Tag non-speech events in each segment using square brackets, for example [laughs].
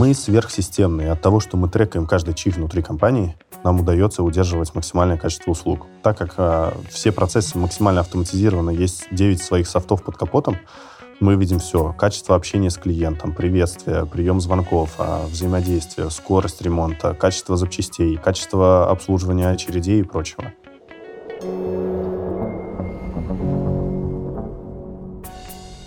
Мы сверхсистемные. От того, что мы трекаем каждый чип внутри компании, нам удается удерживать максимальное качество услуг. Так как э, все процессы максимально автоматизированы, есть 9 своих софтов под капотом, мы видим все. Качество общения с клиентом, приветствие, прием звонков, а, взаимодействие, скорость ремонта, качество запчастей, качество обслуживания очередей и прочего.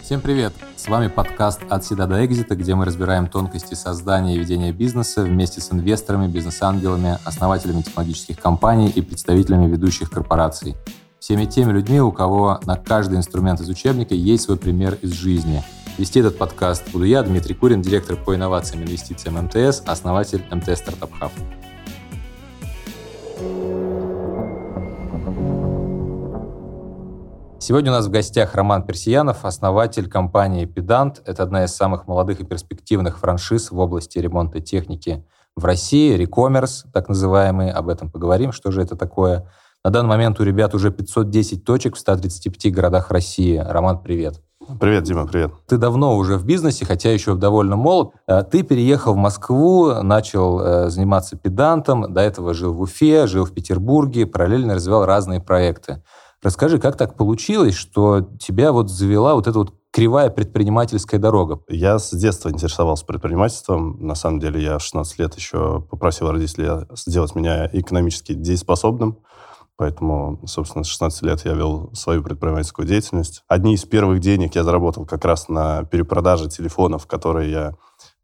Всем привет! С вами подкаст «От седа до экзита», где мы разбираем тонкости создания и ведения бизнеса вместе с инвесторами, бизнес-ангелами, основателями технологических компаний и представителями ведущих корпораций всеми теми людьми, у кого на каждый инструмент из учебника есть свой пример из жизни. Вести этот подкаст буду я, Дмитрий Курин, директор по инновациям и инвестициям МТС, основатель МТС Стартап Хаб. Сегодня у нас в гостях Роман Персиянов, основатель компании Pedant. Это одна из самых молодых и перспективных франшиз в области ремонта техники в России, рекоммерс, так называемый. Об этом поговорим, что же это такое. На данный момент у ребят уже 510 точек в 135 городах России. Роман, привет. Привет, Дима, привет. Ты давно уже в бизнесе, хотя еще довольно молод. Э, ты переехал в Москву, начал э, заниматься педантом, до этого жил в Уфе, жил в Петербурге, параллельно развивал разные проекты. Расскажи, как так получилось, что тебя вот завела вот эта вот кривая предпринимательская дорога? Я с детства интересовался предпринимательством. На самом деле я в 16 лет еще попросил родителей сделать меня экономически дееспособным. Поэтому, собственно, с 16 лет я вел свою предпринимательскую деятельность. Одни из первых денег я заработал как раз на перепродаже телефонов, которые я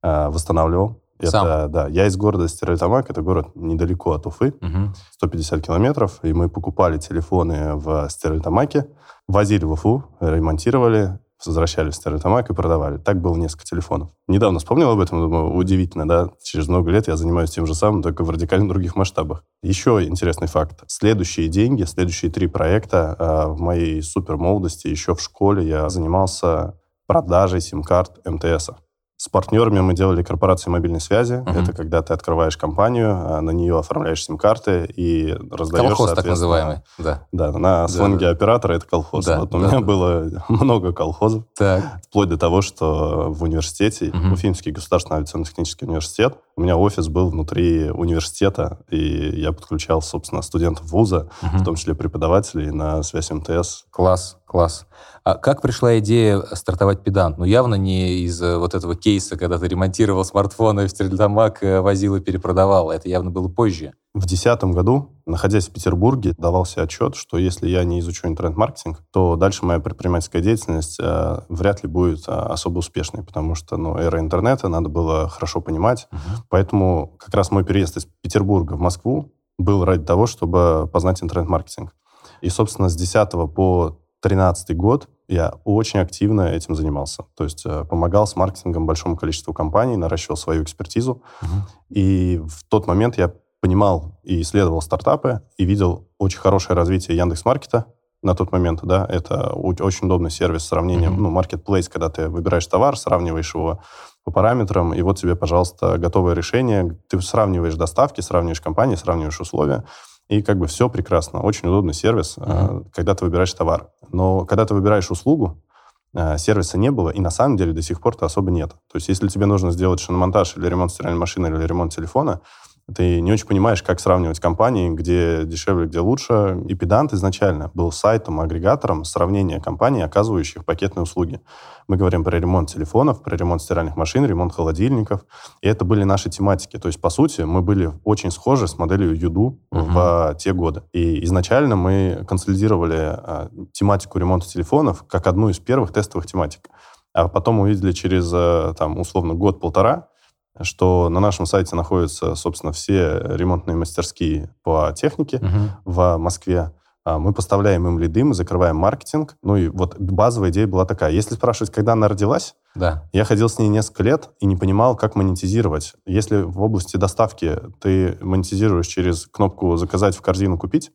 э, восстанавливал. Сам? Это, да, я из города Стерлитамак, это город недалеко от Уфы, угу. 150 километров, и мы покупали телефоны в Стерлитамаке, возили в Уфу, ремонтировали, возвращали в Стерлитамак и продавали. Так было несколько телефонов. Недавно вспомнил об этом, думаю, удивительно, да? Через много лет я занимаюсь тем же самым, только в радикально других масштабах. Еще интересный факт. Следующие деньги, следующие три проекта э, в моей супер молодости, еще в школе я занимался продажей сим-карт МТСа. С партнерами мы делали корпорации мобильной связи. Uh-huh. Это когда ты открываешь компанию, а, на нее оформляешь сим-карты и раздаешь, Колхоз так называемый, да. Да, на сленге да, оператора это колхоз. Да, вот у да, меня да. было [laughs] много колхозов. Так. Вплоть до того, что в университете, uh-huh. Уфимский государственный авиационно-технический университет, у меня офис был внутри университета, и я подключал, собственно, студентов вуза, uh-huh. в том числе преподавателей, на связь МТС. Класс, класс. А как пришла идея стартовать педант? Ну, явно не из э, вот этого кейса, когда ты ремонтировал смартфоны в Стрельдамак, э, возил и перепродавал. Это явно было позже. В 2010 году, находясь в Петербурге, давался отчет, что если я не изучу интернет-маркетинг, то дальше моя предпринимательская деятельность э, вряд ли будет э, особо успешной, потому что ну, эра интернета, надо было хорошо понимать. Uh-huh. Поэтому как раз мой переезд из Петербурга в Москву был ради того, чтобы познать интернет-маркетинг. И, собственно, с 10 по 13 год я очень активно этим занимался. То есть э, помогал с маркетингом большому количеству компаний, наращивал свою экспертизу. Uh-huh. И в тот момент я понимал и исследовал стартапы, и видел очень хорошее развитие Яндекс.Маркета на тот момент, да, это очень удобный сервис с сравнением, uh-huh. ну, marketplace, когда ты выбираешь товар, сравниваешь его по параметрам, и вот тебе, пожалуйста, готовое решение, ты сравниваешь доставки, сравниваешь компании, сравниваешь условия, и как бы все прекрасно. Очень удобный сервис, uh-huh. когда ты выбираешь товар. Но когда ты выбираешь услугу, э, сервиса не было, и на самом деле до сих пор-то особо нет. То есть если тебе нужно сделать шиномонтаж или ремонт стиральной машины или ремонт телефона, ты не очень понимаешь, как сравнивать компании, где дешевле, где лучше. И Педант изначально был сайтом, агрегатором сравнения компаний, оказывающих пакетные услуги. Мы говорим про ремонт телефонов, про ремонт стиральных машин, ремонт холодильников. И это были наши тематики. То есть, по сути, мы были очень схожи с моделью Юду uh-huh. в те годы. И изначально мы консолидировали а, тематику ремонта телефонов как одну из первых тестовых тематик. А потом увидели через, э, там, условно, год-полтора, что на нашем сайте находятся, собственно, все ремонтные мастерские по технике uh-huh. в Москве. А, мы поставляем им лиды, мы закрываем маркетинг. Ну и вот базовая идея была такая. Если спрашивать, когда она родилась, да. я ходил с ней несколько лет и не понимал, как монетизировать. Если в области доставки ты монетизируешь через кнопку «Заказать в корзину купить»,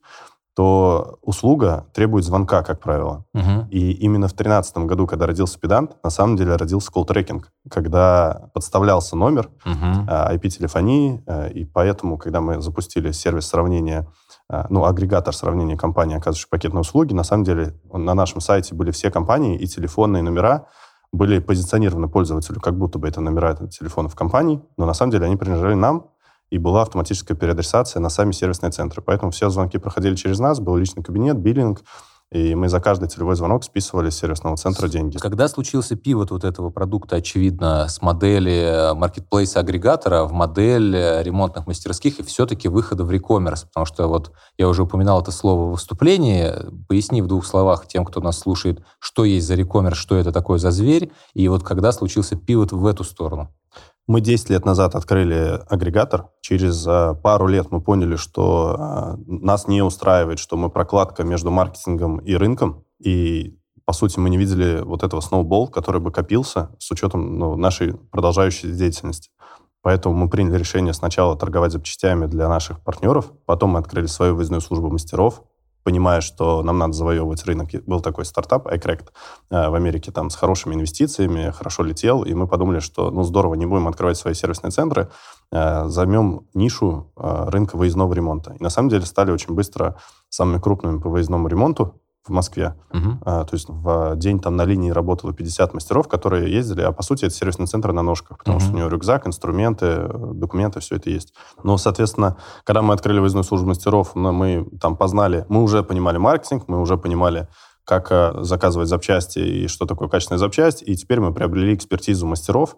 то услуга требует звонка, как правило. Угу. И именно в 2013 году, когда родился педант, на самом деле родился колл-трекинг, когда подставлялся номер угу. IP-телефонии, э, и поэтому, когда мы запустили сервис сравнения, э, ну, агрегатор сравнения компаний, оказывающих пакетные услуги, на самом деле на нашем сайте были все компании и телефонные номера, были позиционированы пользователю, как будто бы это номера телефонов компаний, но на самом деле они принадлежали нам, и была автоматическая переадресация на сами сервисные центры. Поэтому все звонки проходили через нас, был личный кабинет, биллинг, и мы за каждый целевой звонок списывали с сервисного центра деньги. Когда случился пивот вот этого продукта, очевидно, с модели маркетплейса агрегатора в модель э, ремонтных мастерских и все-таки выхода в рекоммерс? Потому что вот я уже упоминал это слово в выступлении. Поясни в двух словах тем, кто нас слушает, что есть за рекоммерс, что это такое за зверь, и вот когда случился пивот в эту сторону? Мы 10 лет назад открыли агрегатор. Через а, пару лет мы поняли, что а, нас не устраивает, что мы прокладка между маркетингом и рынком. И, по сути, мы не видели вот этого сноубол, который бы копился с учетом ну, нашей продолжающей деятельности. Поэтому мы приняли решение сначала торговать запчастями для наших партнеров, потом мы открыли свою выездную службу мастеров, понимая, что нам надо завоевывать рынок. Был такой стартап, iCracked, э, в Америке там с хорошими инвестициями, хорошо летел, и мы подумали, что ну здорово, не будем открывать свои сервисные центры, э, займем нишу э, рынка выездного ремонта. И на самом деле стали очень быстро самыми крупными по выездному ремонту в Москве. Угу. А, то есть в день там на линии работало 50 мастеров, которые ездили, а по сути это сервисный центр на ножках, потому угу. что у него рюкзак, инструменты, документы, все это есть. Но, соответственно, когда мы открыли выездную службу мастеров, мы там познали, мы уже понимали маркетинг, мы уже понимали, как э, заказывать запчасти и что такое качественная запчасть, и теперь мы приобрели экспертизу мастеров,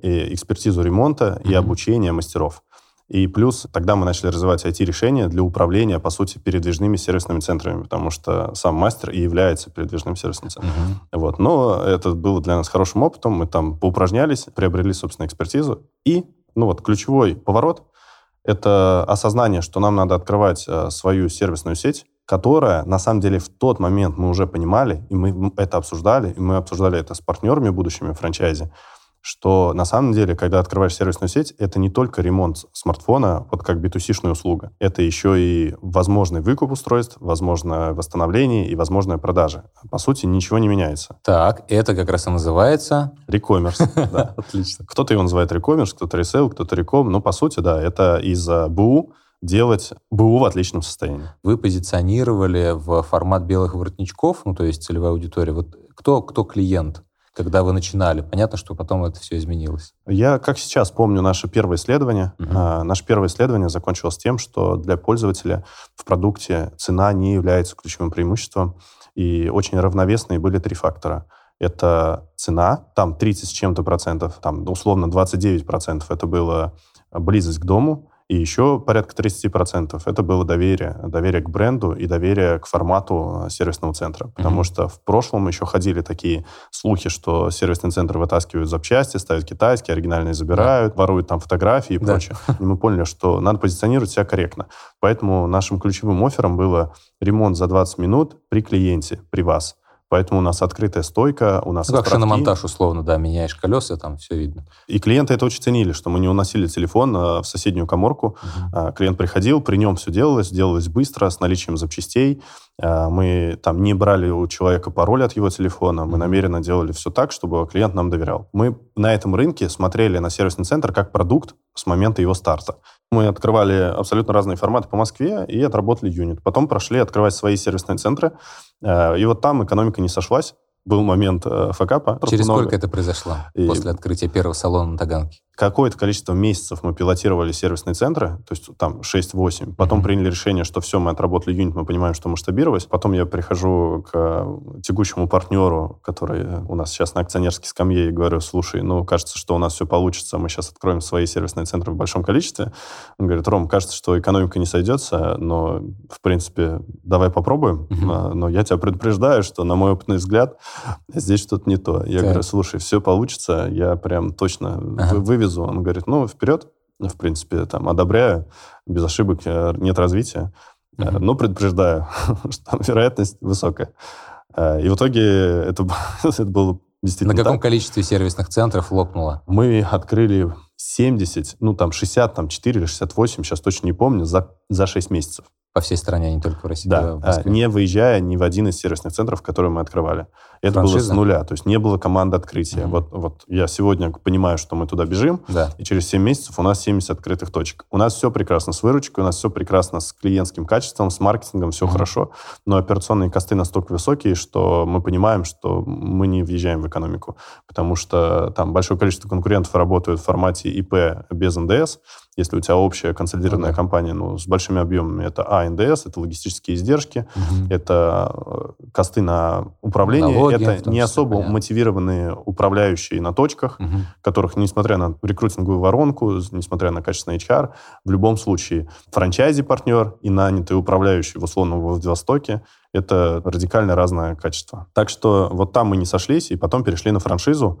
и экспертизу ремонта и обучения мастеров. И плюс тогда мы начали развивать IT-решения для управления, по сути, передвижными сервисными центрами, потому что сам мастер и является передвижным сервисным центром. Uh-huh. Вот. Но это было для нас хорошим опытом. Мы там поупражнялись, приобрели, собственно, экспертизу. И, ну вот, ключевой поворот — это осознание, что нам надо открывать э, свою сервисную сеть, которая, на самом деле, в тот момент мы уже понимали, и мы это обсуждали, и мы обсуждали это с партнерами будущими франчайзи, что на самом деле, когда открываешь сервисную сеть, это не только ремонт смартфона, вот как B2C-шная услуга. Это еще и возможный выкуп устройств, возможное восстановление и возможная продажа. По сути, ничего не меняется. Так, это как раз и называется... Рекоммерс, [laughs] да. Отлично. Кто-то его называет рекоммерс, кто-то ресейл, кто-то реком. Но, по сути, да, это из БУ делать БУ в отличном состоянии. Вы позиционировали в формат белых воротничков, ну, то есть целевая аудитория. Вот кто, кто клиент? Когда вы начинали? Понятно, что потом это все изменилось. Я, как сейчас, помню наше первое исследование. Uh-huh. А, наше первое исследование закончилось тем, что для пользователя в продукте цена не является ключевым преимуществом. И очень равновесные были три фактора. Это цена, там 30 с чем-то процентов, там условно 29 процентов это было близость к дому, и еще порядка 30% это было доверие. Доверие к бренду и доверие к формату э, сервисного центра. Потому mm-hmm. что в прошлом еще ходили такие слухи, что сервисный центр вытаскивают запчасти, ставят китайские, оригинальные забирают, yeah. воруют там фотографии и yeah. прочее. И мы поняли, что надо позиционировать себя корректно. Поэтому нашим ключевым оффером было ремонт за 20 минут при клиенте, при вас. Поэтому у нас открытая стойка, у нас Ну, как шиномонтаж, условно, да, меняешь колеса, там все видно. И клиенты это очень ценили, что мы не уносили телефон а, в соседнюю коморку. Угу. Клиент приходил, при нем все делалось, делалось быстро, с наличием запчастей. А, мы там не брали у человека пароль от его телефона, мы намеренно делали все так, чтобы клиент нам доверял. Мы на этом рынке смотрели на сервисный центр как продукт с момента его старта. Мы открывали абсолютно разные форматы по Москве и отработали юнит. Потом прошли открывать свои сервисные центры. Э, и вот там экономика не сошлась был момент э, факапа. Через много. сколько это произошло и после открытия первого салона на Таганке? Какое-то количество месяцев мы пилотировали сервисные центры, то есть там 6-8. Потом mm-hmm. приняли решение, что все, мы отработали юнит, мы понимаем, что масштабировать. Потом я прихожу к текущему партнеру, который у нас сейчас на акционерской скамье, и говорю, слушай, ну, кажется, что у нас все получится, мы сейчас откроем свои сервисные центры в большом количестве. Он говорит, Ром, кажется, что экономика не сойдется, но, в принципе, давай попробуем. Mm-hmm. Но я тебя предупреждаю, что, на мой опытный взгляд, здесь что-то не то. Я так. говорю, слушай, все получится, я прям точно ага. вывезу. Он говорит, ну, вперед, в принципе, там, одобряю, без ошибок, э, нет развития. Угу. Но предупреждаю, [laughs] что вероятность высокая. Э, и в итоге это, [laughs] это было действительно На каком так. количестве сервисных центров лопнуло? Мы открыли 70, ну там 60, там 4 или 68, сейчас точно не помню, за, за 6 месяцев. По всей стране, а не только в России. Да, в а, не выезжая ни в один из сервисных центров, которые мы открывали. Это Франшиза? было с нуля, то есть не было команды открытия. Mm-hmm. Вот, вот я сегодня понимаю, что мы туда бежим, да. и через 7 месяцев у нас 70 открытых точек. У нас все прекрасно с выручкой, у нас все прекрасно с клиентским качеством, с маркетингом, все mm-hmm. хорошо, но операционные косты настолько высокие, что мы понимаем, что мы не въезжаем в экономику, потому что там большое количество конкурентов работают в формате ИП без НДС, если у тебя общая консолидированная да. компания ну, с большими объемами, это А, НДС, это логистические издержки, угу. это э, косты на управление, Налоги, это не особо понятно. мотивированные управляющие на точках, угу. которых, несмотря на рекрутинговую воронку, несмотря на качественный HR, в любом случае франчайзи-партнер и нанятый управляющий в условном Владивостоке это радикально разное качество. Так что вот там мы не сошлись, и потом перешли на франшизу,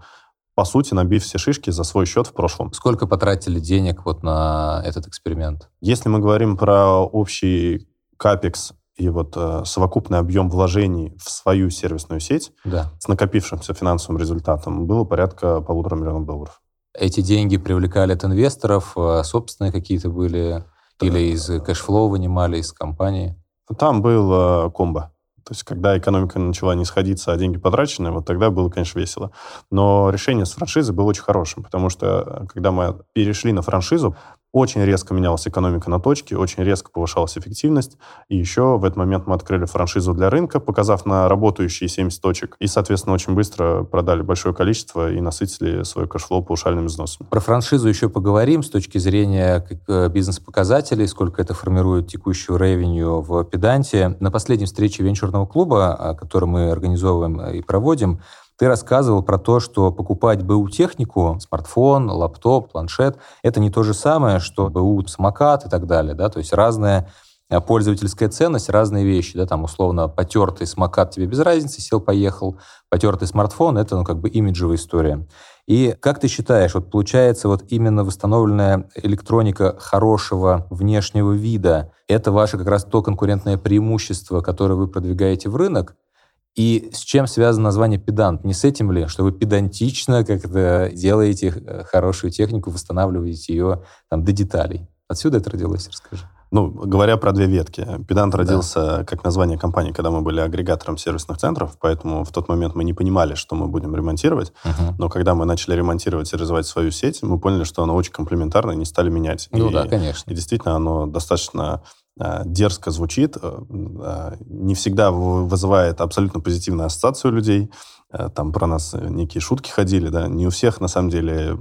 по сути, набив все шишки за свой счет в прошлом. Сколько потратили денег вот на этот эксперимент? Если мы говорим про общий капекс и вот э, совокупный объем вложений в свою сервисную сеть да. с накопившимся финансовым результатом было порядка полутора миллионов долларов. Эти деньги привлекали от инвесторов, э, собственные какие-то были, или из cash flow вынимали из компании? Там был э, комбо. То есть, когда экономика начала не сходиться, а деньги потрачены, вот тогда было, конечно, весело. Но решение с франшизы было очень хорошим, потому что, э, когда мы перешли на франшизу, очень резко менялась экономика на точке, очень резко повышалась эффективность. И еще в этот момент мы открыли франшизу для рынка, показав на работающие 70 точек. И, соответственно, очень быстро продали большое количество и насытили свой cash flow паушальными взносами. Про франшизу еще поговорим с точки зрения э, бизнес-показателей, сколько это формирует текущую ревеню в Педанте. На последней встрече венчурного клуба, который мы организовываем и проводим, ты рассказывал про то, что покупать БУ технику, смартфон, лаптоп, планшет, это не то же самое, что БУ самокат и так далее, да, то есть разная э, пользовательская ценность, разные вещи, да, там условно потертый самокат тебе без разницы, сел, поехал, потертый смартфон, это ну как бы имиджевая история. И как ты считаешь, вот получается вот именно восстановленная электроника хорошего внешнего вида, это ваше как раз то конкурентное преимущество, которое вы продвигаете в рынок, и с чем связано название педант? Не с этим ли, что вы педантично как-то делаете э, хорошую технику, восстанавливаете ее там до деталей? Отсюда это родилось, расскажи. Ну, говоря про две ветки, Педант родился да. как название компании, когда мы были агрегатором сервисных центров, поэтому в тот момент мы не понимали, что мы будем ремонтировать. Uh-huh. Но когда мы начали ремонтировать и развивать свою сеть, мы поняли, что оно очень комплементарно, и не стали менять. Ну и, да, конечно. И действительно, оно достаточно дерзко звучит, э, э, не всегда вызывает абсолютно позитивную ассоциацию людей. Там про нас некие шутки ходили, да. Не у всех, на самом деле,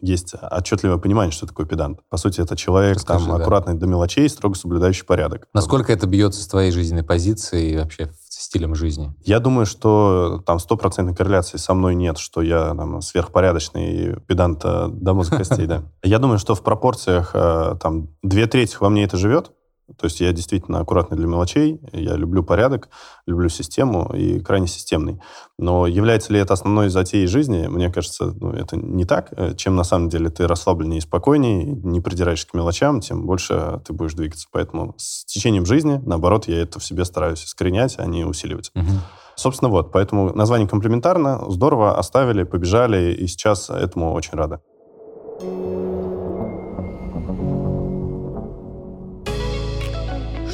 есть отчетливое понимание, что такое педант. По сути, это человек Расскажи, там да. аккуратный до мелочей, строго соблюдающий порядок. Насколько это бьется с твоей жизненной позиции и вообще стилем жизни? Я думаю, что там стопроцентной корреляции со мной нет, что я там сверхпорядочный педант до мозга костей, да. Я думаю, что в пропорциях там две трети во мне это живет, то есть я действительно аккуратный для мелочей, я люблю порядок, люблю систему и крайне системный. Но является ли это основной затеей жизни? Мне кажется, ну, это не так. Чем на самом деле ты расслабленнее и спокойнее, не придираешься к мелочам, тем больше ты будешь двигаться. Поэтому с течением жизни, наоборот, я это в себе стараюсь искоренять, а не усиливать. Угу. Собственно, вот. Поэтому название комплементарно, здорово, оставили, побежали, и сейчас этому очень рады.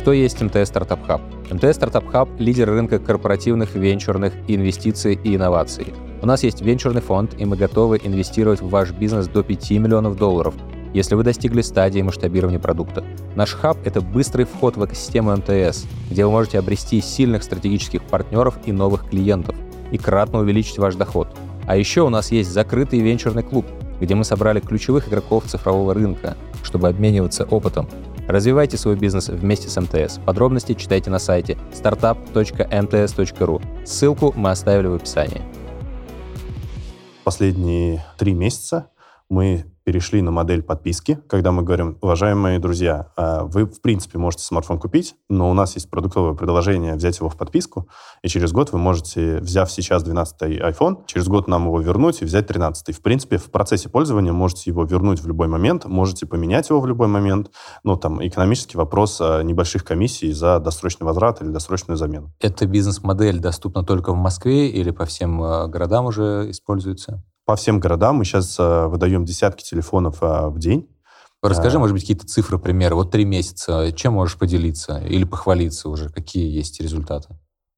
Что есть МТС Startup Hub? МТС Startup Hub – лидер рынка корпоративных венчурных инвестиций и инноваций. У нас есть венчурный фонд, и мы готовы инвестировать в ваш бизнес до 5 миллионов долларов, если вы достигли стадии масштабирования продукта. Наш хаб — это быстрый вход в экосистему МТС, где вы можете обрести сильных стратегических партнеров и новых клиентов, и кратно увеличить ваш доход. А еще у нас есть закрытый венчурный клуб, где мы собрали ключевых игроков цифрового рынка, чтобы обмениваться опытом. Развивайте свой бизнес вместе с МТС. Подробности читайте на сайте startup.mts.ru. Ссылку мы оставили в описании. Последние три месяца мы перешли на модель подписки, когда мы говорим, уважаемые друзья, а вы, в принципе, можете смартфон купить, но у нас есть продуктовое предложение взять его в подписку, и через год вы можете, взяв сейчас 12-й iPhone, через год нам его вернуть и взять 13-й. В принципе, в процессе пользования можете его вернуть в любой момент, можете поменять его в любой момент. Ну, там, экономический вопрос небольших комиссий за досрочный возврат или досрочную замену. Эта бизнес-модель доступна только в Москве или по всем э, городам уже используется? По всем городам. Мы сейчас э, выдаем десятки телефонов э, в день. Расскажи, может быть, какие-то цифры, примеры. Вот три месяца. Чем можешь поделиться или похвалиться уже? Какие есть результаты?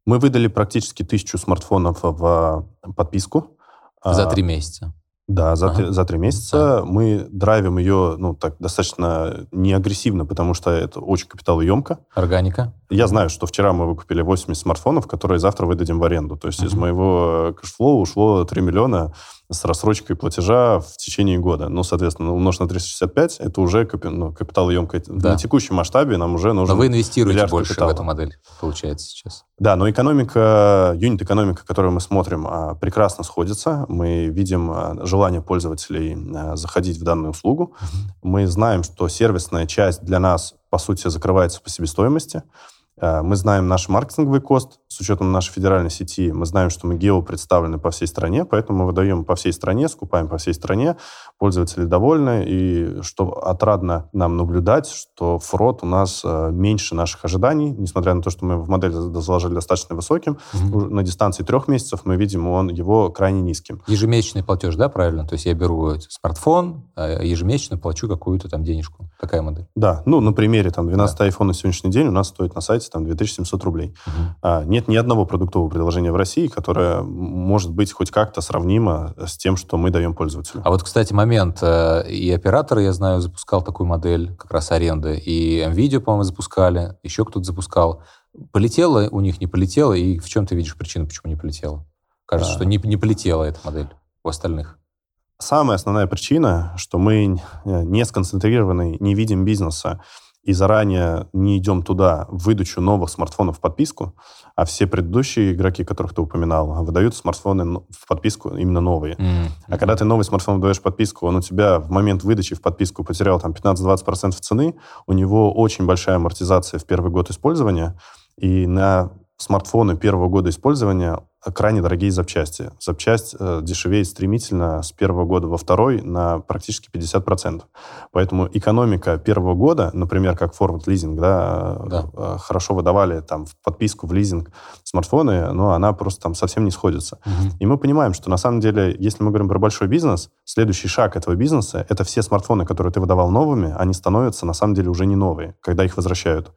Мы выдали практически тысячу смартфонов в подписку. За три месяца? Да, за, ага. три, за три месяца. Да. Мы драйвим ее, ну, так, достаточно неагрессивно, потому что это очень капиталоемко. Органика. Я знаю, что вчера мы выкупили 80 смартфонов, которые завтра выдадим в аренду. То есть э из моего cash flow ушло 3 миллиона с рассрочкой платежа в течение года. Ну, соответственно, умножить на 365, это уже капи, ну, капиталоемкое. Да. На текущем масштабе нам уже нужно Но вы инвестируете больше капитала. в эту модель, получается, сейчас. Да, но экономика, юнит-экономика, которую мы смотрим, а, прекрасно сходится. Мы видим а, желание пользователей а, заходить в данную услугу. Мы знаем, что сервисная часть для нас, по сути, закрывается по себестоимости. Мы знаем наш маркетинговый кост с учетом нашей федеральной сети. Мы знаем, что мы гео представлены по всей стране, поэтому мы выдаем по всей стране, скупаем по всей стране. Пользователи довольны, и что отрадно нам наблюдать, что фрод у нас э, меньше наших ожиданий, несмотря на то, что мы в модель заложили достаточно высоким. Mm-hmm. На дистанции трех месяцев мы видим он, его крайне низким. Ежемесячный платеж, да, правильно? То есть я беру смартфон, а ежемесячно плачу какую-то там денежку. Такая модель. Да, ну, на примере там 12 да. iPhone на сегодняшний день у нас стоит на сайте там 2700 рублей. Угу. А, нет ни одного продуктового предложения в России, которое может быть хоть как-то сравнимо с тем, что мы даем пользователю. А вот, кстати, момент. Э, и оператор, я знаю, запускал такую модель как раз аренды, и NVIDIA, по-моему, запускали, еще кто-то запускал. Полетело у них, не полетело, и в чем ты видишь причину, почему не полетело? Кажется, а... что не, не полетела эта модель у остальных. Самая основная причина, что мы не сконцентрированы, не видим бизнеса и заранее не идем туда в выдачу новых смартфонов в подписку, а все предыдущие игроки, которых ты упоминал, выдают смартфоны в подписку именно новые. Mm-hmm. А когда ты новый смартфон выдаешь в подписку, он у тебя в момент выдачи в подписку потерял там 15-20% цены, у него очень большая амортизация в первый год использования, и на смартфоны первого года использования крайне дорогие запчасти. Запчасть э, дешевеет стремительно с первого года во второй на практически 50%. Поэтому экономика первого года, например, как Forward Leasing, да, да. Э, хорошо выдавали там в подписку в лизинг смартфоны, но она просто там совсем не сходится. Угу. И мы понимаем, что на самом деле, если мы говорим про большой бизнес, следующий шаг этого бизнеса — это все смартфоны, которые ты выдавал новыми, они становятся на самом деле уже не новые, когда их возвращают.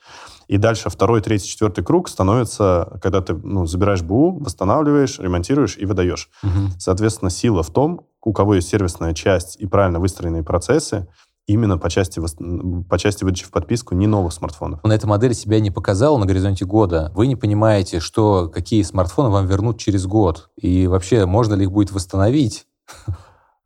И дальше второй, третий, четвертый круг становится, когда ты ну, забираешь БУ, восстанавливаешь, ремонтируешь и выдаешь. Угу. Соответственно, сила в том, у кого есть сервисная часть и правильно выстроенные процессы, именно по части, по части выдачи в подписку не новых смартфонов. На эта модель себя не показала на горизонте года. Вы не понимаете, что какие смартфоны вам вернут через год. И вообще, можно ли их будет восстановить?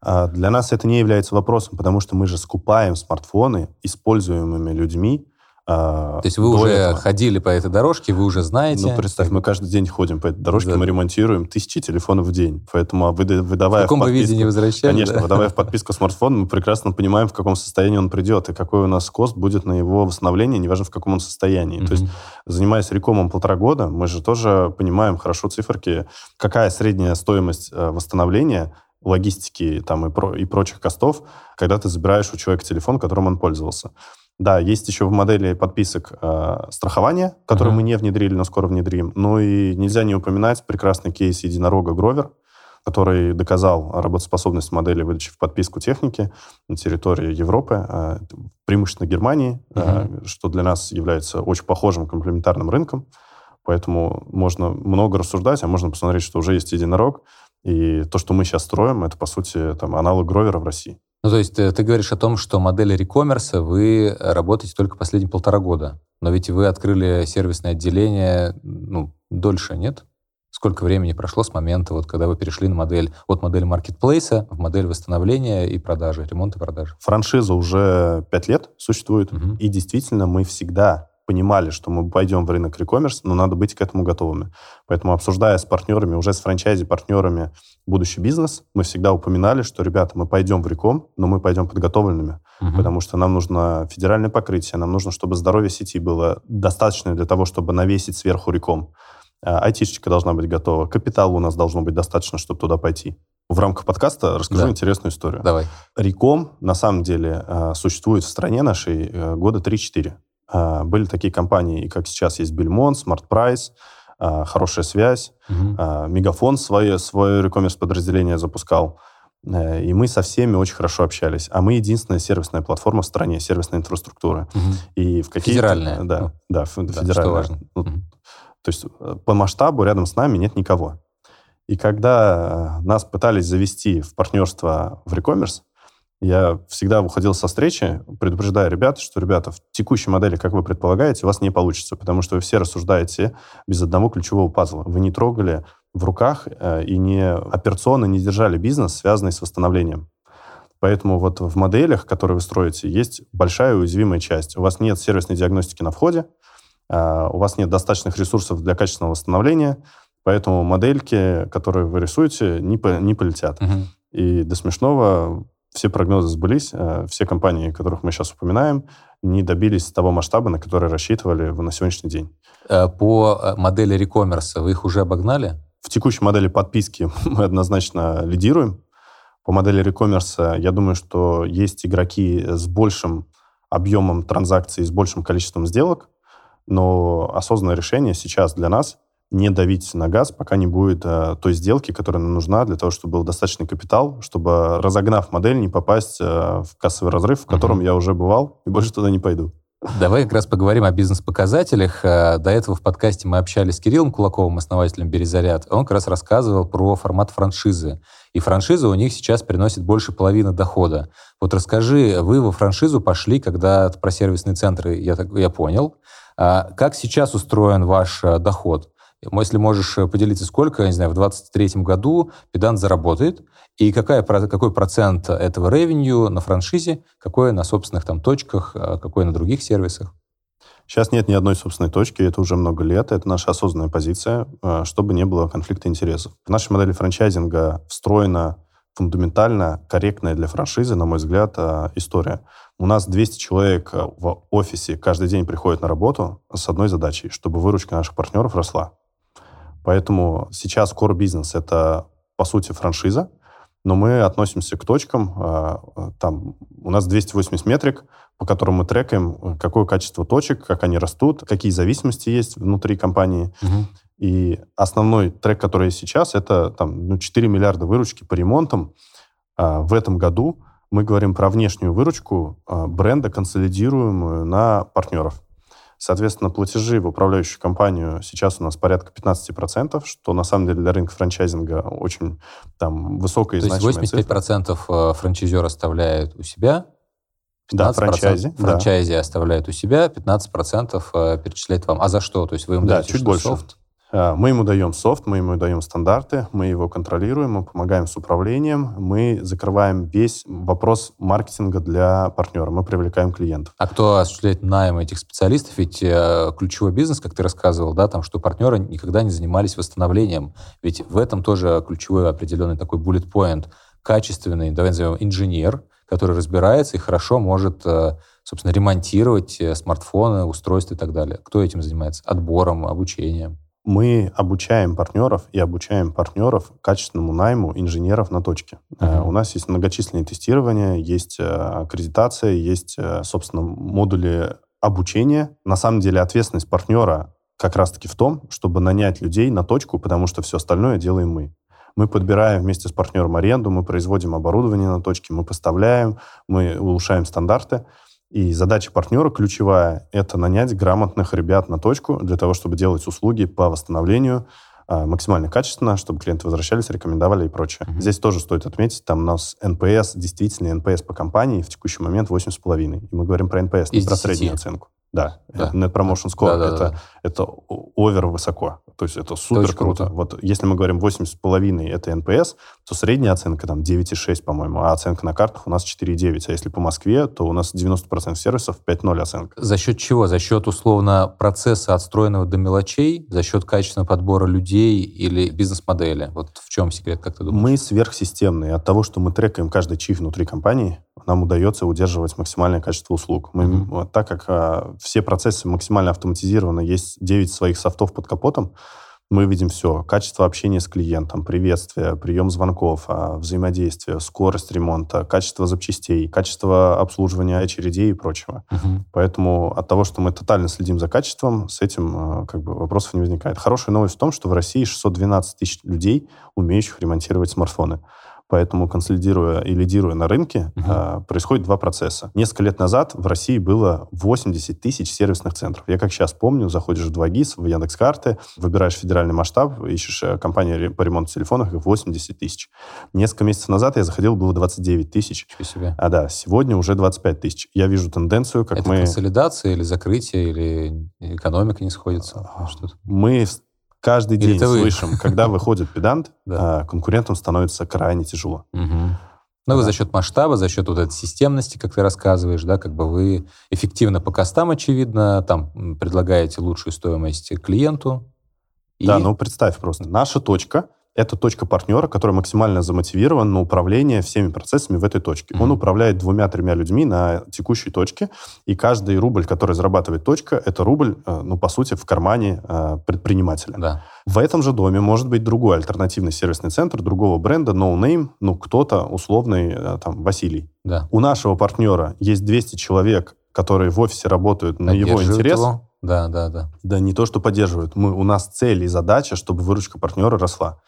А для нас это не является вопросом, потому что мы же скупаем смартфоны, используемыми людьми, а, То есть вы уже этого. ходили по этой дорожке, вы уже знаете? Ну, представь, мы каждый день ходим по этой дорожке, да. мы ремонтируем тысячи телефонов в день. Поэтому выдавая в каком в подписку, вы виде не возвращали? Конечно, да? выдавая в подписку смартфон, мы прекрасно понимаем, в каком состоянии он придет, и какой у нас кост будет на его восстановление, неважно в каком он состоянии. Mm-hmm. То есть, занимаясь рекомом полтора года, мы же тоже понимаем хорошо циферки, какая средняя стоимость э, восстановления логистики там, и, про, и прочих костов, когда ты забираешь у человека телефон, которым он пользовался. Да, есть еще в модели подписок э, страхование, которое uh-huh. мы не внедрили, но скоро внедрим. Ну и нельзя не упоминать прекрасный кейс единорога Гровер, который доказал работоспособность модели выдачи в подписку техники на территории Европы, э, преимущественно Германии, uh-huh. что для нас является очень похожим комплементарным рынком. Поэтому можно много рассуждать, а можно посмотреть, что уже есть единорог. И то, что мы сейчас строим, это, по сути, там, аналог Гровера в России. Ну, то есть ты, э, ты говоришь о том, что модели рекоммерса вы работаете только последние полтора года. Но ведь вы открыли сервисное отделение ну, дольше, нет? Сколько времени прошло с момента, вот, когда вы перешли на модель от модели маркетплейса в модель восстановления и продажи, ремонта и продажи? Франшиза уже пять лет существует, угу. и действительно мы всегда понимали, что мы пойдем в рынок рекоммерс, но надо быть к этому готовыми. Поэтому, обсуждая с партнерами, уже с франчайзи-партнерами будущий бизнес, мы всегда упоминали, что, ребята, мы пойдем в реком, но мы пойдем подготовленными, угу. потому что нам нужно федеральное покрытие, нам нужно, чтобы здоровье сети было достаточно для того, чтобы навесить сверху реком. А, айтишечка должна быть готова, капитал у нас должно быть достаточно, чтобы туда пойти. В рамках подкаста расскажу да. интересную историю. Давай. Реком, на самом деле, а, существует в стране нашей э, года 3-4. А, были такие компании, как сейчас есть Бельмонт, Smart Price, а, Хорошая связь, угу. Мегафон свое, свое e-commerce подразделение запускал. Э, и мы со всеми очень хорошо общались. А мы единственная сервисная платформа в стране, сервисная инфраструктура. Угу. И в какие Федеральная. Да, ну, да, да, федеральная. Что важно. Ну, угу. То есть э, по масштабу рядом с нами нет никого. И когда нас пытались завести в партнерство в e-commerce, я всегда выходил со встречи, предупреждая ребят, что, ребята, в текущей модели, как вы предполагаете, у вас не получится, потому что вы все рассуждаете без одного ключевого пазла. Вы не трогали в руках э, и не операционно не держали бизнес, связанный с восстановлением. Поэтому вот в моделях, которые вы строите, есть большая уязвимая часть. У вас нет сервисной диагностики на входе, э, у вас нет достаточных ресурсов для качественного восстановления, поэтому модельки, которые вы рисуете, не, по, не полетят. Угу. И до смешного все прогнозы сбылись, э, все компании, которых мы сейчас упоминаем, не добились того масштаба, на который рассчитывали на сегодняшний день. Э, по э, модели рекоммерса вы их уже обогнали? В текущей модели подписки [laughs] мы однозначно лидируем. По модели рекоммерса я думаю, что есть игроки с большим объемом транзакций, с большим количеством сделок, но осознанное решение сейчас для нас не давить на газ, пока не будет э, той сделки, которая нам нужна для того, чтобы был достаточный капитал, чтобы, разогнав модель, не попасть э, в кассовый разрыв, в котором uh-huh. я уже бывал, и больше туда не пойду. Давай как раз поговорим о бизнес-показателях. Э, до этого в подкасте мы общались с Кириллом Кулаковым, основателем «Березаряд». Он как раз рассказывал про формат франшизы. И франшиза у них сейчас приносит больше половины дохода. Вот расскажи, вы во франшизу пошли, когда про сервисные центры, я, я понял. А как сейчас устроен ваш э, доход? Если можешь э, поделиться, сколько, я не знаю, в 2023 году Педант заработает, и какая, какой процент этого ревенью на франшизе, какой на собственных там точках, а какой на других сервисах? Сейчас нет ни одной собственной точки, это уже много лет, это наша осознанная позиция, э, чтобы не было конфликта интересов. В нашей модели франчайзинга встроена фундаментально корректная для франшизы, на мой взгляд, э, история. У нас 200 человек в офисе каждый день приходят на работу с одной задачей, чтобы выручка наших партнеров росла. Поэтому сейчас core бизнес — это, по сути, франшиза, но мы относимся к точкам, а, а, там у нас 280 метрик, по которым мы трекаем, какое качество точек, как они растут, какие зависимости есть внутри компании. Угу. И основной трек, который есть сейчас, это там, ну, 4 миллиарда выручки по ремонтам. А, в этом году мы говорим про внешнюю выручку бренда, консолидируемую на партнеров. Соответственно, платежи в управляющую компанию сейчас у нас порядка 15%, что на самом деле для рынка франчайзинга очень там высокая и То есть 85% цифра. Э, франчайзер оставляет у себя, 15% да, франчайзи, франчайзи да. оставляет у себя, 15% э, перечисляет вам. А за что? То есть вы им да, даете чуть больше. софт? А, мы ему даем софт, мы ему даем стандарты, мы его контролируем, мы помогаем с управлением, мы закрываем весь вопрос маркетинга для партнера, мы привлекаем клиентов. А кто осуществляет найм этих специалистов? Ведь э, ключевой бизнес, как ты рассказывал, да, там, что партнеры никогда не занимались восстановлением. Ведь в этом тоже ключевой определенный такой bullet point. Качественный, давай назовем, инженер, который разбирается и хорошо может э, собственно, ремонтировать э, смартфоны, устройства и так далее. Кто этим занимается? Отбором, обучением? Мы обучаем партнеров и обучаем партнеров качественному найму инженеров на точке. Uh-huh. У нас есть многочисленные тестирования, есть э, аккредитация, есть, э, собственно, модули обучения. На самом деле ответственность партнера как раз-таки в том, чтобы нанять людей на точку, потому что все остальное делаем мы. Мы подбираем вместе с партнером аренду, мы производим оборудование на точке, мы поставляем, мы улучшаем стандарты. И задача партнера ключевая – это нанять грамотных ребят на точку для того, чтобы делать услуги по восстановлению а, максимально качественно, чтобы клиенты возвращались, рекомендовали и прочее. Mm-hmm. Здесь тоже стоит отметить, там у нас NPS, действительно NPS по компании в текущий момент 8,5. И мы говорим про NPS, не про среднюю оценку. Да, да. Net Promotion Score да, да, это, да. это over высоко. То есть это супер это круто. круто. Вот если мы говорим 8,5 это NPS, то средняя оценка там 9,6, по-моему, а оценка на картах у нас 4,9. А если по Москве, то у нас 90% сервисов 5,0 оценка. За счет чего? За счет, условно, процесса отстроенного до мелочей? За счет качественного подбора людей или бизнес-модели? Вот в чем секрет, как ты думаешь? Мы сверхсистемные. От того, что мы трекаем каждый чих внутри компании, нам удается удерживать максимальное качество услуг. Мы, mm-hmm. Так как а, все процессы максимально автоматизированы, есть 9 своих софтов под капотом, мы видим все. Качество общения с клиентом, приветствие, прием звонков, а, взаимодействие, скорость ремонта, качество запчастей, качество обслуживания очередей и прочего. Угу. Поэтому от того, что мы тотально следим за качеством, с этим а, как бы вопросов не возникает. Хорошая новость в том, что в России 612 тысяч людей, умеющих ремонтировать смартфоны. Поэтому, консолидируя и лидируя на рынке, uh-huh. происходит два процесса. Несколько лет назад в России было 80 тысяч сервисных центров. Я как сейчас помню, заходишь в 2GIS, в Яндекс.Карты, выбираешь федеральный масштаб, ищешь э, компанию по ремонту телефонов, их 80 тысяч. Несколько месяцев назад я заходил, было 29 тысяч. себе. А да, сегодня уже 25 тысяч. Я вижу тенденцию, как Это мы... консолидация или закрытие, или экономика не сходится? А, мы каждый день слышим, когда [laughs] выходит педант, а, конкурентам становится крайне тяжело. Ну, вы за счет масштаба, за счет вот этой системности, как ты рассказываешь, да, как бы вы эффективно по костам, очевидно, там предлагаете лучшую стоимость клиенту. И... Да, ну представь просто, наша точка это точка партнера, который максимально замотивирован на управление всеми процессами в этой точке. Mm-hmm. Он управляет двумя-тремя людьми на текущей точке, и каждый рубль, который зарабатывает точка, это рубль, э, ну, по сути, в кармане э, предпринимателя. Да. В этом же доме может быть другой альтернативный сервисный центр другого бренда, no name, ну, кто-то условный, э, там, Василий. Да. У нашего партнера есть 200 человек, которые в офисе работают на его интерес. Его. Да, да, да. Да не то, что поддерживают. Мы, у нас цель и задача, чтобы выручка партнера росла.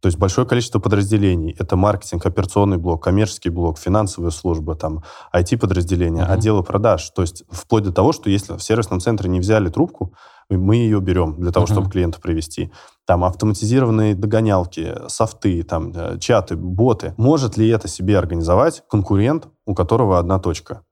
То есть большое количество подразделений. Это маркетинг, операционный блок, коммерческий блок, финансовая служба, там, IT-подразделения, uh-huh. отделы продаж. То есть вплоть до того, что если в сервисном центре не взяли трубку, мы ее берем для того, uh-huh. чтобы клиента привести. Там автоматизированные догонялки, софты, там, э, чаты, боты. Может ли это себе организовать конкурент, у которого одна точка?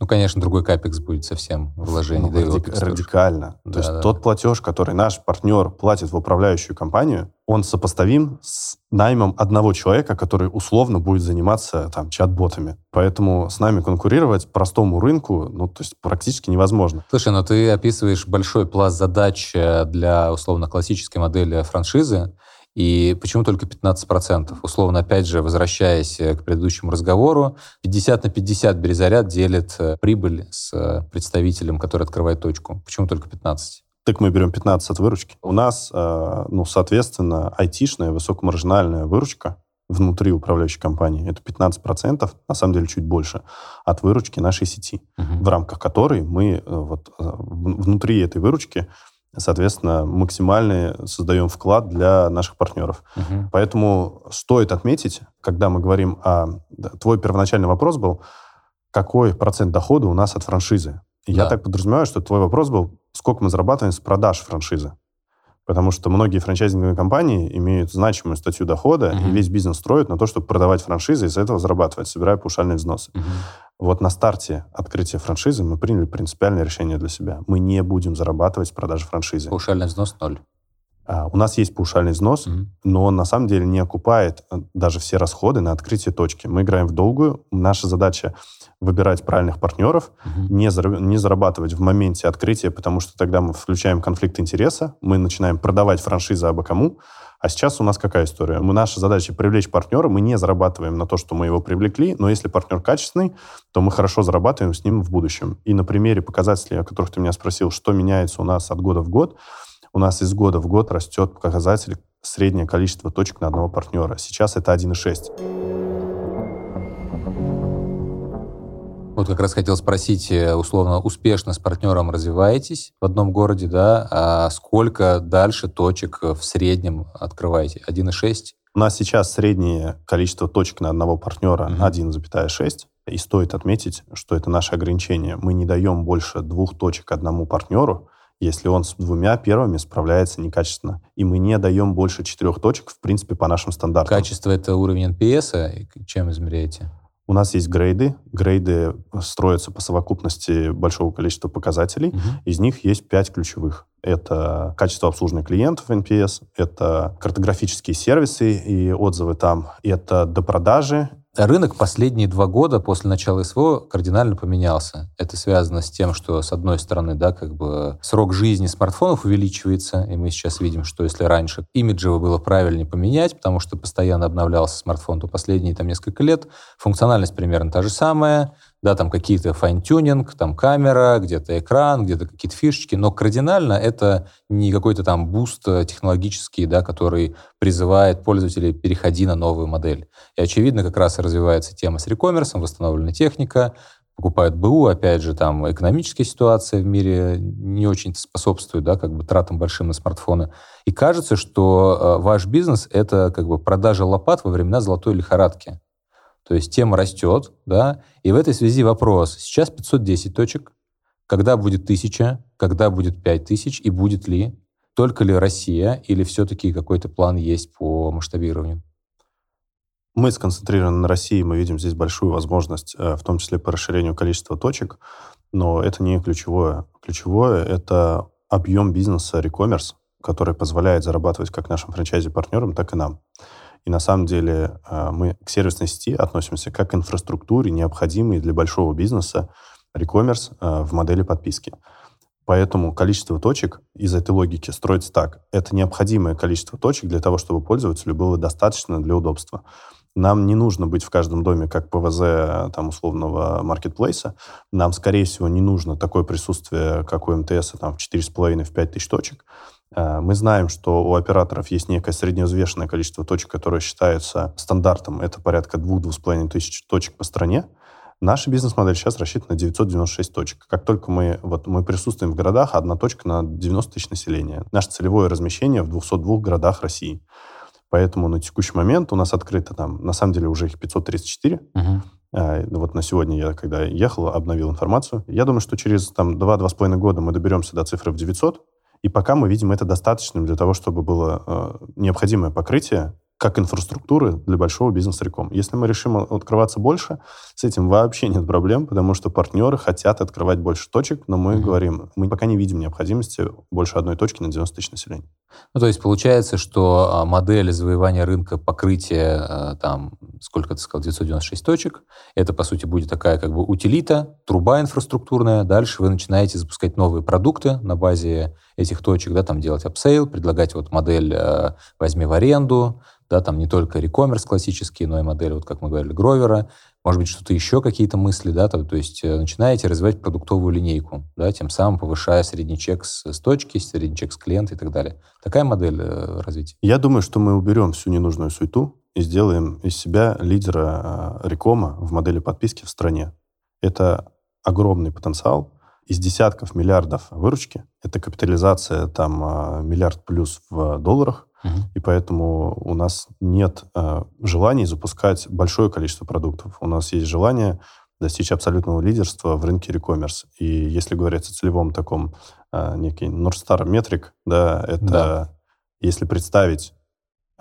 Ну, конечно, другой капекс будет совсем вложений. Ну, радик, радикально. Да, То есть да. тот платеж, который наш партнер платит в управляющую компанию, он сопоставим с наймом одного человека, который условно будет заниматься там чат-ботами. Поэтому с нами конкурировать простому рынку, ну, то есть практически невозможно. Слушай, но ты описываешь большой пласт задач э, для условно классической модели франшизы. И почему только 15%? Условно, опять же, возвращаясь э, к предыдущему разговору, 50 на 50 Березаряд делит э, прибыль с э, представителем, который открывает точку. Почему только 15? Так мы берем 15 от выручки. У нас, ну, соответственно, айтишная высокомаржинальная выручка внутри управляющей компании. Это 15%, на самом деле чуть больше, от выручки нашей сети, угу. в рамках которой мы вот внутри этой выручки соответственно, максимальный создаем вклад для наших партнеров. Угу. Поэтому стоит отметить, когда мы говорим о... Твой первоначальный вопрос был, какой процент дохода у нас от франшизы? Я так подразумеваю, что твой вопрос был, сколько мы зарабатываем с продаж франшизы. Потому что многие франчайзинговые компании имеют значимую статью дохода, uh-huh. и весь бизнес строят на то, чтобы продавать франшизы и с этого зарабатывать, собирая паушальные взносы. Uh-huh. Вот на старте открытия франшизы мы приняли принципиальное решение для себя. Мы не будем зарабатывать с продажи франшизы. Паушальный взнос ноль. А, у нас есть паушальный взнос, mm-hmm. но он на самом деле не окупает э, даже все расходы на открытие точки. Мы играем в долгую. Наша задача выбирать правильных партнеров, mm-hmm. не, зар- не зарабатывать в моменте открытия, потому что тогда мы включаем конфликт интереса, мы начинаем продавать франшизы абы кому. А сейчас у нас какая история? Мы, наша задача привлечь партнера, мы не зарабатываем на то, что мы его привлекли, но если партнер качественный, то мы хорошо зарабатываем с ним в будущем. И на примере показателей, о которых ты меня спросил, что меняется у нас от года в год, у нас из года в год растет показатель среднее количество точек на одного партнера. Сейчас это 1,6. Вот как раз хотел спросить, э, условно, успешно с партнером развиваетесь в одном городе, да, а сколько дальше точек в среднем открываете? 1,6? У нас сейчас среднее количество точек на одного партнера угу. 1,6. И стоит отметить, что это наше ограничение. Мы не даем больше двух точек одному партнеру, если он с двумя первыми справляется некачественно. И мы не даем больше четырех точек, в принципе, по нашим стандартам. Качество — это уровень NPS, а чем измеряете? У нас есть грейды. Грейды строятся по совокупности большого количества показателей. Угу. Из них есть пять ключевых. Это качество обслуживания клиентов NPS, это картографические сервисы и отзывы там, это допродажи, Рынок последние два года после начала СВО кардинально поменялся. Это связано с тем, что, с одной стороны, да, как бы срок жизни смартфонов увеличивается, и мы сейчас видим, что если раньше имиджево было правильнее поменять, потому что постоянно обновлялся смартфон, то последние там несколько лет функциональность примерно та же самая, да, там какие-то fine-tuning, там камера, где-то экран, где-то какие-то фишечки, но кардинально это не какой-то там boost технологический, да, который призывает пользователей переходи на новую модель. И очевидно, как раз и развивается тема с рекоммерсом, восстановлена техника, покупают БУ, опять же, там экономическая ситуация в мире не очень способствует, да, как бы тратам большим на смартфоны. И кажется, что э, ваш бизнес — это как бы продажа лопат во времена золотой лихорадки. То есть тема растет, да, и в этой связи вопрос. Сейчас 510 точек, когда будет 1000, когда будет 5000 и будет ли? Только ли Россия или все-таки какой-то план есть по масштабированию? Мы сконцентрированы на России, мы видим здесь большую возможность, э, в том числе по расширению количества точек, но это не ключевое. Ключевое — это объем бизнеса рекоммерс, который позволяет зарабатывать как нашим франчайзи-партнерам, так и нам. И на самом деле э, мы к сервисной сети относимся как к инфраструктуре, необходимой для большого бизнеса рекоммерс э, в модели подписки. Поэтому количество точек из этой логики строится так. Это необходимое количество точек для того, чтобы пользователю было достаточно для удобства. Нам не нужно быть в каждом доме как ПВЗ там, условного маркетплейса. Нам, скорее всего, не нужно такое присутствие, как у МТС, там, в 4,5-5 тысяч точек. Э, мы знаем, что у операторов есть некое средневзвешенное количество точек, которое считается стандартом. Это порядка 2-2,5 тысяч точек по стране. Наша бизнес-модель сейчас рассчитана на 996 точек. Как только мы, вот, мы присутствуем в городах, одна точка на 90 тысяч населения. Наше целевое размещение в 202 городах России. Поэтому на текущий момент у нас открыто там, на самом деле, уже их 534. Угу. А, вот на сегодня я, когда ехал, обновил информацию. Я думаю, что через там 2-2,5 года мы доберемся до цифры в 900. И пока мы видим это достаточным для того, чтобы было э, необходимое покрытие как инфраструктуры для большого бизнеса recommerce. Если мы решим открываться больше, с этим вообще нет проблем, потому что партнеры хотят открывать больше точек, но мы mm-hmm. говорим, мы пока не видим необходимости больше одной точки на 90 тысяч населения. Ну, то есть получается, что а, модель завоевания рынка покрытия, а, там, сколько ты сказал, 996 точек, это, по сути, будет такая как бы утилита, труба инфраструктурная, дальше вы начинаете запускать новые продукты на базе этих точек, да, там делать upsell, предлагать вот модель а, «возьми в аренду», да, там не только рекоммерс классический, но и модель, вот как мы говорили, Гровера, может быть, что-то еще, какие-то мысли, да, то, то есть э, начинаете развивать продуктовую линейку, да, тем самым повышая средний чек с, с точки, средний чек с клиента и так далее. Такая модель э, развития. Я думаю, что мы уберем всю ненужную суету и сделаем из себя лидера э, рекома в модели подписки в стране. Это огромный потенциал, из десятков миллиардов выручки, это капитализация там миллиард плюс в долларах, Угу. И поэтому у нас нет э, желаний запускать большое количество продуктов. У нас есть желание достичь абсолютного лидерства в рынке рекоммерс. И если говорить о целевом таком э, некий North Star метрик, да, это да. если представить,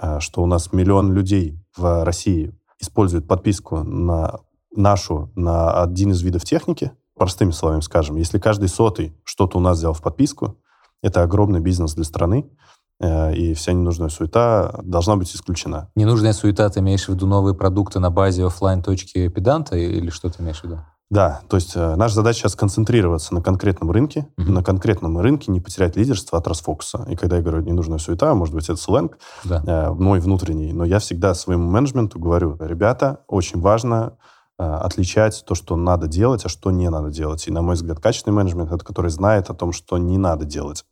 э, что у нас миллион людей в России используют подписку на нашу, на один из видов техники, простыми словами скажем, если каждый сотый что-то у нас взял в подписку, это огромный бизнес для страны, и вся ненужная суета должна быть исключена. Ненужная суета, ты имеешь в виду новые продукты на базе офлайн точки педанта или что ты имеешь в виду? Да, то есть э, наша задача сейчас концентрироваться на конкретном рынке, uh-huh. на конкретном рынке не потерять лидерство от расфокуса. И когда я говорю ненужная суета, может быть, это сленг да. э, мой внутренний, но я всегда своему менеджменту говорю, ребята, очень важно э, отличать то, что надо делать, а что не надо делать. И, на мой взгляд, качественный менеджмент — это который знает о том, что не надо делать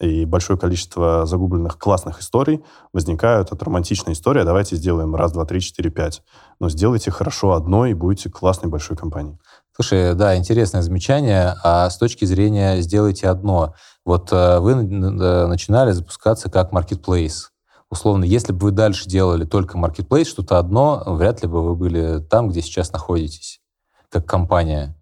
и большое количество загубленных классных историй возникают от романтичной истории. «А давайте сделаем раз, два, три, четыре, пять. Но сделайте хорошо одно, и будете классной большой компанией. Слушай, да, интересное замечание. А с точки зрения «сделайте одно», вот э, вы начинали запускаться как marketplace. Условно, если бы вы дальше делали только marketplace, что-то одно, вряд ли бы вы были там, где сейчас находитесь, как компания.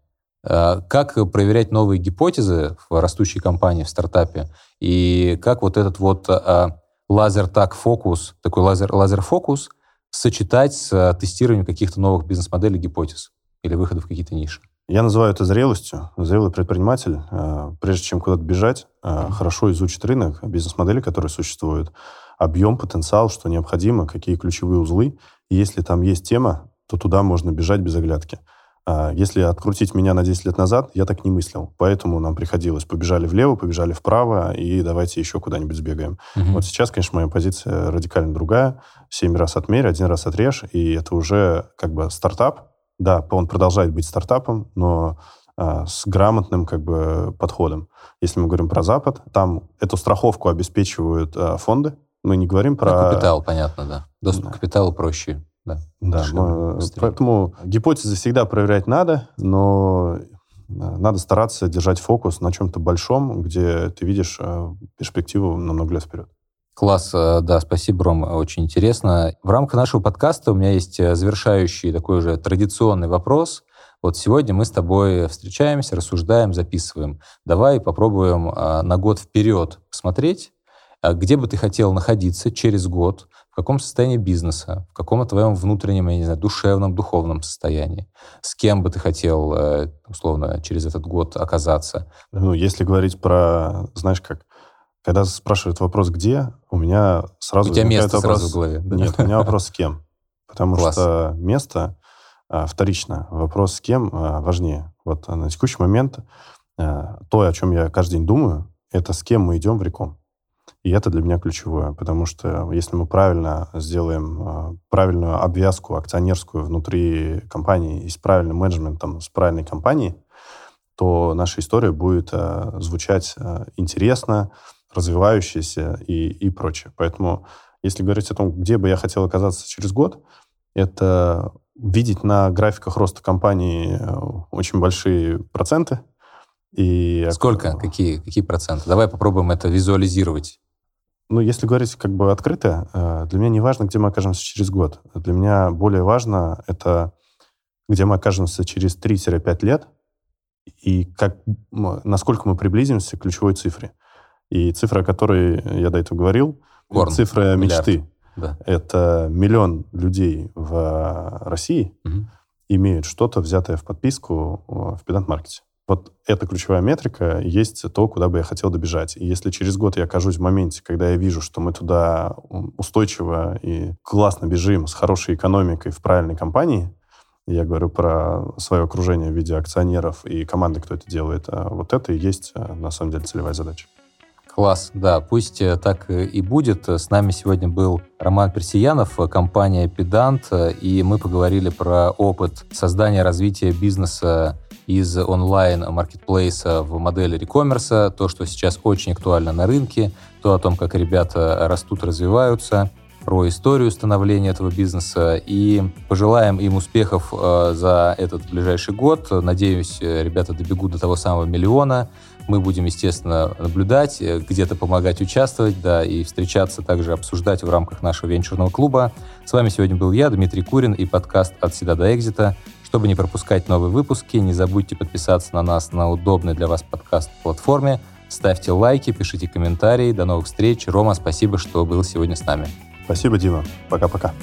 Э, как проверять новые гипотезы в растущей компании, в стартапе, и как вот этот вот э, лазер-так-фокус, такой лазер-фокус сочетать с э, тестированием каких-то новых бизнес-моделей, гипотез или выхода в какие-то ниши? Я называю это зрелостью. Зрелый предприниматель, прежде чем куда-то бежать, mm-hmm. хорошо изучит рынок, бизнес-модели, которые существуют, объем, потенциал, что необходимо, какие ключевые узлы. И если там есть тема, то туда можно бежать без оглядки. А, если открутить меня на 10 лет назад, я так не мыслил. Поэтому нам приходилось побежали влево, побежали вправо, и давайте еще куда-нибудь сбегаем. Угу. Вот сейчас, конечно, моя позиция радикально другая. Семь раз отмерь, один раз отрежь, и это уже как бы стартап. Да, он продолжает быть стартапом, но а, с грамотным как бы подходом. Если мы говорим про Запад, там эту страховку обеспечивают а, фонды. Мы не говорим про... Ну, капитал, понятно, да. Доступ да. к капиталу проще Да, да но, поэтому гипотезы всегда проверять надо, но надо стараться держать фокус на чем-то большом, где ты видишь э, перспективу на много лет вперед. Класс, э, да, спасибо, Ром, очень интересно. В рамках нашего подкаста у меня есть э, завершающий такой уже традиционный вопрос. Вот сегодня мы с тобой встречаемся, рассуждаем, записываем. Давай попробуем на год вперед посмотреть, где бы ты хотел находиться через год, в каком состоянии бизнеса, в каком твоем внутреннем, я не знаю, душевном, духовном состоянии, с кем бы ты хотел, э, условно, через этот год оказаться. Ну, если говорить про, знаешь как, когда спрашивают вопрос «где?», у меня сразу... У тебя место вопрос... сразу в голове. Да? Нет, у меня вопрос «с кем?». Потому Класс. что место а, вторично, вопрос «с кем?» а, важнее. Вот на текущий момент а, то, о чем я каждый день думаю, это с кем мы идем в реком. И это для меня ключевое, потому что если мы правильно сделаем э, правильную обвязку акционерскую внутри компании и с правильным менеджментом, с правильной компанией, то наша история будет э, звучать э, интересно, развивающаяся и, и прочее. Поэтому, если говорить о том, где бы я хотел оказаться через год, это видеть на графиках роста компании очень большие проценты. И... Сколько? Какие, какие проценты? Давай попробуем это визуализировать. Ну, если говорить как бы открыто, э, для меня не важно, где мы окажемся через год. Для меня более важно это, где мы окажемся через 3-5 лет и как, насколько мы приблизимся к ключевой цифре. И цифра, о которой я до этого говорил, Корн. цифра Миллиард. мечты. Да. Это миллион людей в России угу. имеют что-то, взятое в подписку в педант-маркете. Вот эта ключевая метрика есть то, куда бы я хотел добежать. И если через год я окажусь в моменте, когда я вижу, что мы туда устойчиво и классно бежим с хорошей экономикой в правильной компании, я говорю про свое окружение в виде акционеров и команды, кто это делает, а вот это и есть, а, на самом деле, целевая задача. Класс, да, пусть э, так и будет. С нами сегодня был Роман Персиянов, компания «Педант», и мы поговорили про опыт создания, развития бизнеса из онлайн-маркетплейса в модели рекоммерса, то, что сейчас очень актуально на рынке, то о том, как ребята растут, развиваются, про историю становления этого бизнеса и пожелаем им успехов э, за этот ближайший год. Надеюсь, ребята добегут до того самого миллиона. Мы будем, естественно, наблюдать, э, где-то помогать участвовать, да, и встречаться, также обсуждать в рамках нашего венчурного клуба. С вами сегодня был я, Дмитрий Курин, и подкаст «От седа до экзита». Чтобы не пропускать новые выпуски, не забудьте подписаться на нас на удобной для вас подкаст-платформе. Ставьте лайки, пишите комментарии. До новых встреч. Рома, спасибо, что был сегодня с нами. Спасибо, Дима. Пока-пока.